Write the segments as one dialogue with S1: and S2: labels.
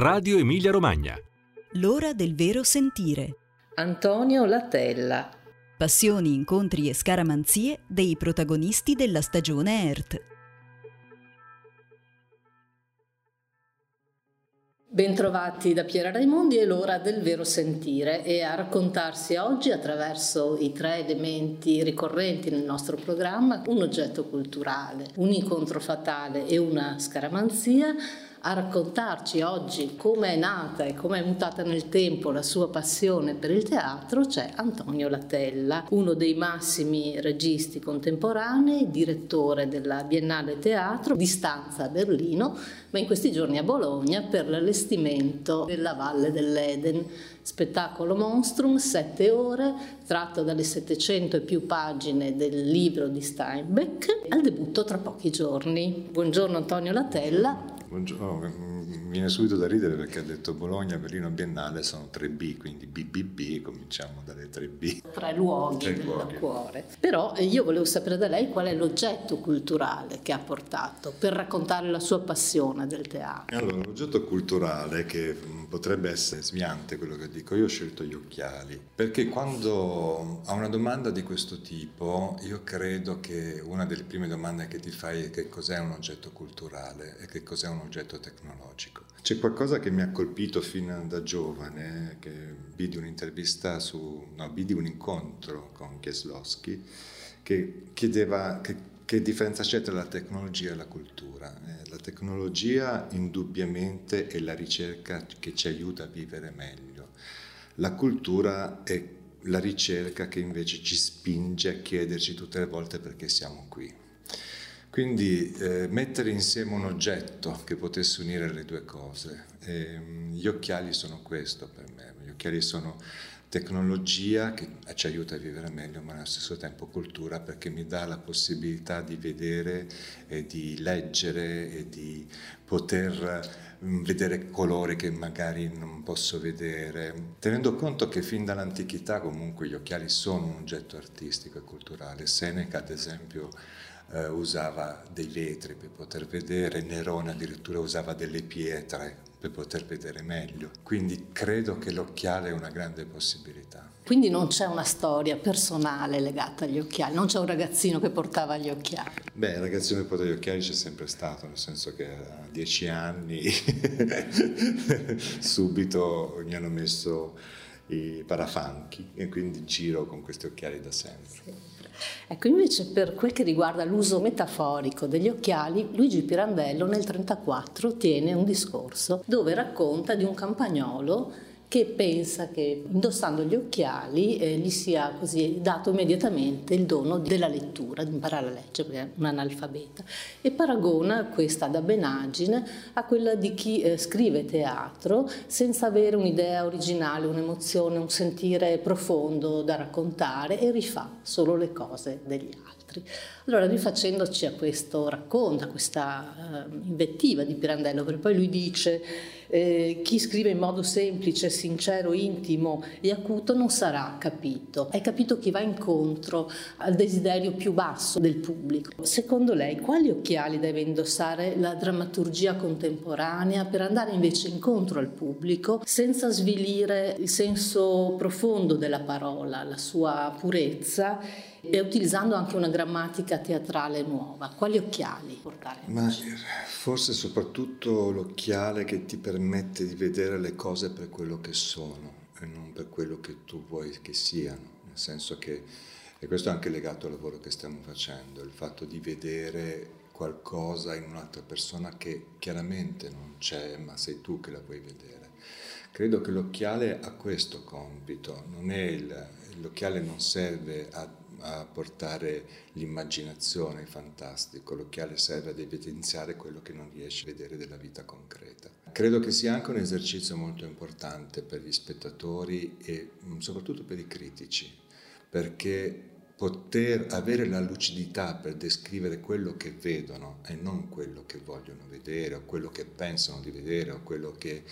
S1: Radio Emilia Romagna.
S2: L'ora del vero sentire.
S3: Antonio Latella.
S2: Passioni, incontri e scaramanzie dei protagonisti della stagione ERT.
S3: Bentrovati da Piera Raimondi, è l'ora del vero sentire e a raccontarsi oggi attraverso i tre elementi ricorrenti nel nostro programma, un oggetto culturale, un incontro fatale e una scaramanzia, a raccontarci oggi come è nata e come è mutata nel tempo la sua passione per il teatro c'è Antonio Latella, uno dei massimi registi contemporanei, direttore della Biennale Teatro di stanza a Berlino, ma in questi giorni a Bologna per l'allestimento della Valle dell'Eden. Spettacolo Monstrum, sette ore, tratto dalle 700 e più pagine del libro di Steinbeck, al debutto tra pochi giorni. Buongiorno Antonio Latella.
S4: Buongiorno, mi viene subito da ridere perché ha detto Bologna, Berlino Biennale sono 3B, quindi BBB, cominciamo dalle 3B.
S3: Tre luoghi
S4: Tre
S3: del
S4: luoghi.
S3: cuore. Però eh, io volevo sapere da lei qual è l'oggetto culturale che ha portato per raccontare la sua passione del teatro.
S4: Allora, l'oggetto culturale che mh, potrebbe essere sviante quello che dico, io ho scelto gli occhiali, perché quando a una domanda di questo tipo, io credo che una delle prime domande che ti fai è che cos'è un oggetto culturale e che cos'è un oggetto tecnologico. C'è qualcosa che mi ha colpito fin da giovane, che vidi un'intervista su, no, vidi un incontro con Kieslowski che chiedeva che, che differenza c'è tra la tecnologia e la cultura. Eh, la tecnologia indubbiamente è la ricerca che ci aiuta a vivere meglio. La cultura è la ricerca che invece ci spinge a chiederci tutte le volte perché siamo qui. Quindi eh, mettere insieme un oggetto che potesse unire le due cose. Ehm, gli occhiali sono questo per me, gli occhiali sono tecnologia che ci aiuta a vivere meglio, ma allo stesso tempo cultura perché mi dà la possibilità di vedere e di leggere e di poter mm, vedere colori che magari non posso vedere, tenendo conto che fin dall'antichità comunque gli occhiali sono un oggetto artistico e culturale. Seneca, ad esempio, eh, usava dei vetri per poter vedere, Nerone addirittura usava delle pietre per poter vedere meglio. Quindi credo che l'occhiale è una grande possibilità.
S3: Quindi non c'è una storia personale legata agli occhiali, non c'è un ragazzino che portava gli occhiali.
S4: Beh, il ragazzino che porta gli occhiali c'è sempre stato, nel senso che a dieci anni subito mi hanno messo i parafanchi e quindi giro con questi occhiali da sempre.
S3: Ecco, invece per quel che riguarda l'uso metaforico degli occhiali, Luigi Pirandello nel 1934 tiene un discorso dove racconta di un campagnolo che pensa che indossando gli occhiali eh, gli sia così dato immediatamente il dono della lettura, di imparare a leggere, perché è un analfabeta, e paragona questa dabbenaggine a quella di chi eh, scrive teatro senza avere un'idea originale, un'emozione, un sentire profondo da raccontare e rifà solo le cose degli altri. Allora, rifacendoci a questo racconto, a questa uh, invettiva di Pirandello, perché poi lui dice eh, chi scrive in modo semplice, sincero, intimo e acuto non sarà capito. È capito chi va incontro al desiderio più basso del pubblico. Secondo lei, quali occhiali deve indossare la drammaturgia contemporanea per andare invece incontro al pubblico senza svilire il senso profondo della parola, la sua purezza e utilizzando anche una grammatica teatrale nuova? Quali occhiali portare?
S4: Ma forse soprattutto l'occhiale che ti permette di vedere le cose per quello che sono e non per quello che tu vuoi che siano, nel senso che, e questo è anche legato al lavoro che stiamo facendo, il fatto di vedere qualcosa in un'altra persona che chiaramente non c'è, ma sei tu che la vuoi vedere. Credo che l'occhiale ha questo compito, non il, l'occhiale non serve a, a, portare l'immaginazione fantastico, l'occhiale serve ad evidenziare quello che non riesci a vedere della vita concreta. Credo che sia anche un esercizio molto importante per gli spettatori e soprattutto per i critici, perché poter avere la lucidità per descrivere quello che vedono e non quello che vogliono vedere o quello che pensano di vedere o quello che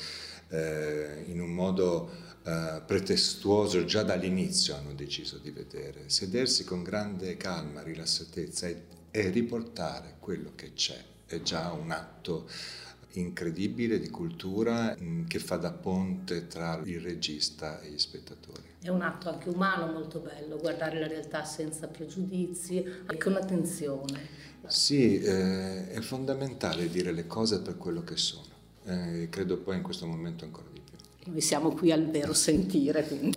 S4: eh, in un modo eh, pretestuoso già dall'inizio hanno deciso di vedere. Sedersi con grande calma, rilassatezza e, e riportare quello che c'è è già un atto incredibile di cultura mm, che fa da ponte tra il regista e gli spettatori.
S3: È un atto anche umano molto bello, guardare la realtà senza pregiudizi e con attenzione.
S4: Sì, eh, è fondamentale dire le cose per quello che sono. Eh, credo poi in questo momento ancora di più.
S3: Noi siamo qui al vero sentire, quindi.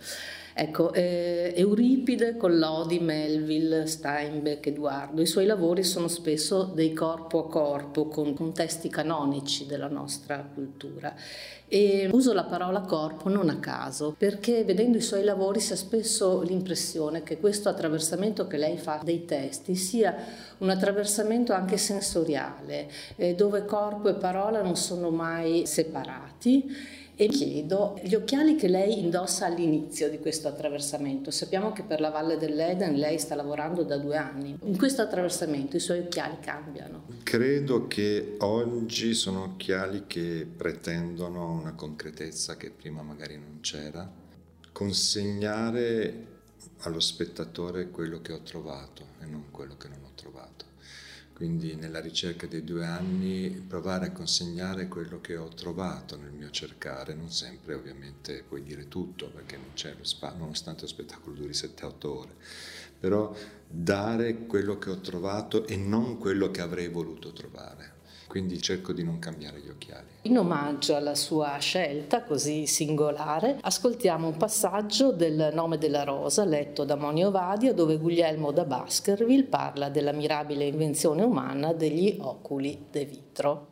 S3: Ecco, eh, Euripide, Collodi, Melville, Steinbeck, Edoardo, i suoi lavori sono spesso dei corpo a corpo con, con testi canonici della nostra cultura. E uso la parola corpo non a caso, perché vedendo i suoi lavori si ha spesso l'impressione che questo attraversamento che lei fa dei testi sia un attraversamento anche sensoriale, eh, dove corpo e parola non sono mai separati e chiedo gli occhiali che lei indossa all'inizio di questo attraversamento. Sappiamo che per la Valle dell'Eden lei sta lavorando da due anni. In questo attraversamento i suoi occhiali cambiano?
S4: Credo che oggi sono occhiali che pretendono una concretezza che prima magari non c'era. Consegnare allo spettatore quello che ho trovato e non quello che non ho trovato quindi nella ricerca dei due anni provare a consegnare quello che ho trovato nel mio cercare, non sempre ovviamente puoi dire tutto perché non c'è lo spazio, nonostante lo spettacolo duri 7-8 ore, però dare quello che ho trovato e non quello che avrei voluto trovare quindi cerco di non cambiare gli occhiali.
S3: In omaggio alla sua scelta così singolare, ascoltiamo un passaggio del Nome della Rosa letto da Monio Vadio dove Guglielmo da Baskerville parla della mirabile invenzione umana degli oculi de vitro.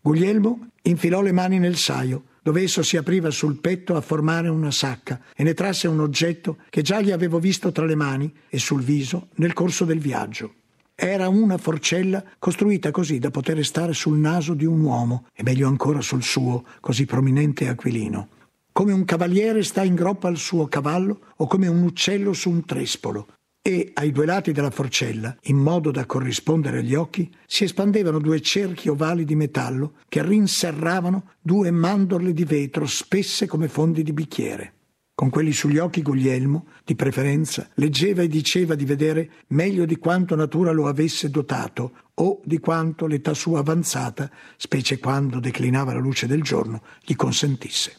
S1: Guglielmo infilò le mani nel saio dove esso si apriva sul petto a formare una sacca e ne trasse un oggetto che già gli avevo visto tra le mani e sul viso nel corso del viaggio. Era una forcella costruita così da poter stare sul naso di un uomo, e meglio ancora sul suo, così prominente e aquilino. Come un cavaliere sta in groppa al suo cavallo o come un uccello su un trespolo. E ai due lati della forcella, in modo da corrispondere agli occhi, si espandevano due cerchi ovali di metallo che rinserravano due mandorle di vetro spesse come fondi di bicchiere. Con quelli sugli occhi Guglielmo, di preferenza, leggeva e diceva di vedere meglio di quanto natura lo avesse dotato o di quanto l'età sua avanzata, specie quando declinava la luce del giorno, gli consentisse.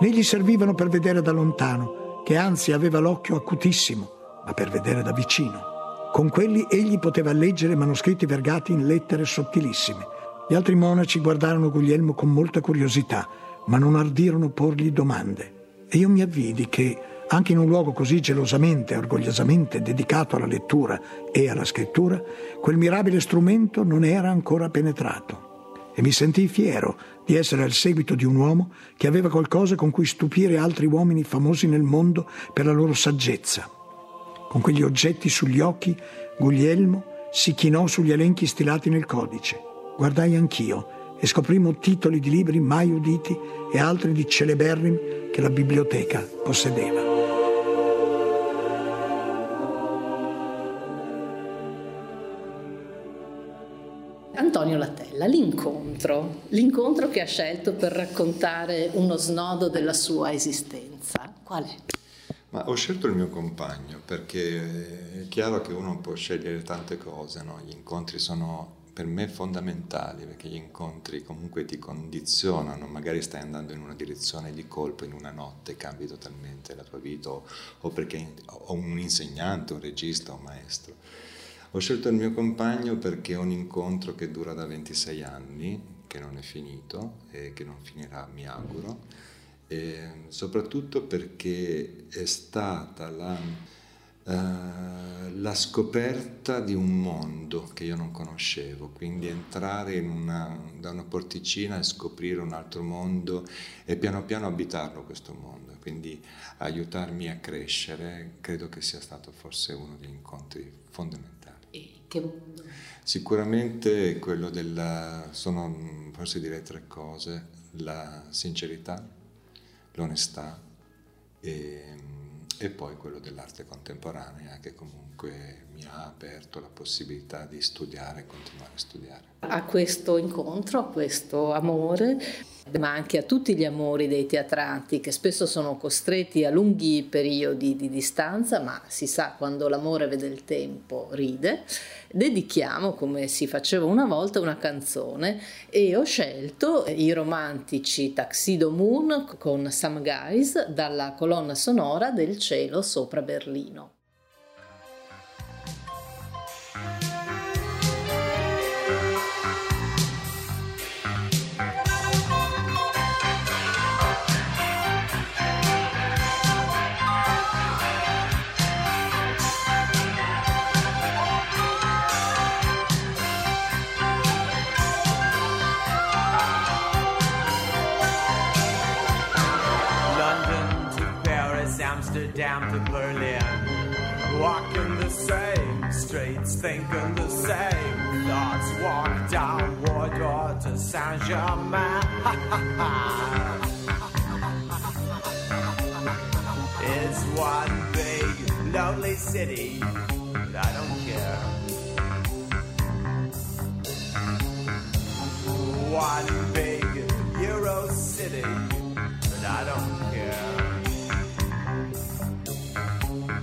S1: Né gli servivano per vedere da lontano, che anzi aveva l'occhio acutissimo, ma per vedere da vicino. Con quelli egli poteva leggere manoscritti vergati in lettere sottilissime gli altri monaci guardarono Guglielmo con molta curiosità, ma non ardirono porgli domande. E io mi avvidi che, anche in un luogo così gelosamente e orgogliosamente dedicato alla lettura e alla scrittura, quel mirabile strumento non era ancora penetrato. E mi sentii fiero di essere al seguito di un uomo che aveva qualcosa con cui stupire altri uomini famosi nel mondo per la loro saggezza. Con quegli oggetti sugli occhi, Guglielmo si chinò sugli elenchi stilati nel codice guardai anch'io e scoprimmo titoli di libri mai uditi e altri di celeberrimi che la biblioteca possedeva.
S3: Antonio Latella, l'incontro, l'incontro che ha scelto per raccontare uno snodo della sua esistenza, qual è?
S4: Ma ho scelto il mio compagno perché è chiaro che uno può scegliere tante cose, no? gli incontri sono per me fondamentali perché gli incontri comunque ti condizionano, magari stai andando in una direzione di colpo in una notte, cambi totalmente la tua vita o, perché ho un insegnante, un regista, un maestro. Ho scelto il mio compagno perché è un incontro che dura da 26 anni, che non è finito e che non finirà, mi auguro, e soprattutto perché è stata la eh, la scoperta di un mondo che io non conoscevo, quindi entrare una, da una porticina e scoprire un altro mondo e piano piano abitarlo questo mondo, quindi aiutarmi a crescere, credo che sia stato forse uno degli incontri fondamentali.
S3: E che mondo?
S4: Sicuramente quello della, sono forse direi tre cose, la sincerità, l'onestà e e poi quello dell'arte contemporanea che comunque mi ha aperto la possibilità di studiare e continuare a studiare.
S3: A questo incontro, a questo amore, ma anche a tutti gli amori dei teatranti che spesso sono costretti a lunghi periodi di distanza, ma si sa quando l'amore vede il tempo ride, dedichiamo come si faceva una volta una canzone e ho scelto i romantici Taxido Moon con Some Guys dalla colonna sonora del cielo sopra Berlino.
S5: Amsterdam to Berlin. Walking the same streets, thinking the same thoughts. Walk down Wardour to Saint Germain. it's one big lonely city,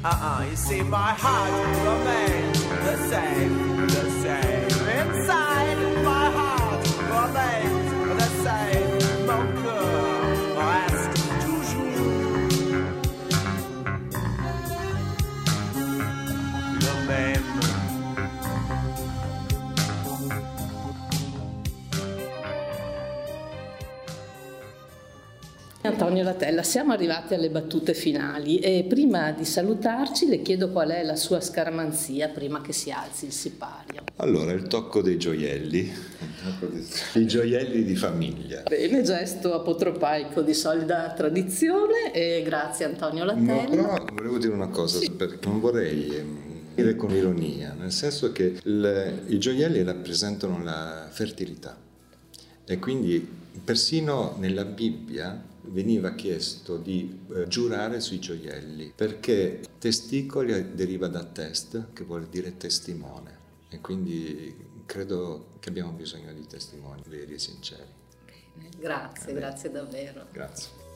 S5: Uh-uh, you see my heart remains the same, the same.
S3: Antonio Latella, siamo arrivati alle battute finali e prima di salutarci le chiedo qual è la sua scaramanzia prima che si alzi il sipario.
S4: Allora, il tocco dei gioielli, i gioielli di famiglia.
S3: Bene, gesto apotropaico di solida tradizione e grazie Antonio Latella.
S4: No, però volevo dire una cosa, sì. perché non vorrei ehm, dire con ironia, nel senso che il, i gioielli rappresentano la fertilità e quindi persino nella Bibbia veniva chiesto di eh, giurare sui gioielli perché testicoli deriva da test che vuol dire testimone e quindi credo che abbiamo bisogno di testimoni veri e sinceri.
S3: Bene, grazie, Bene. grazie davvero.
S4: Grazie.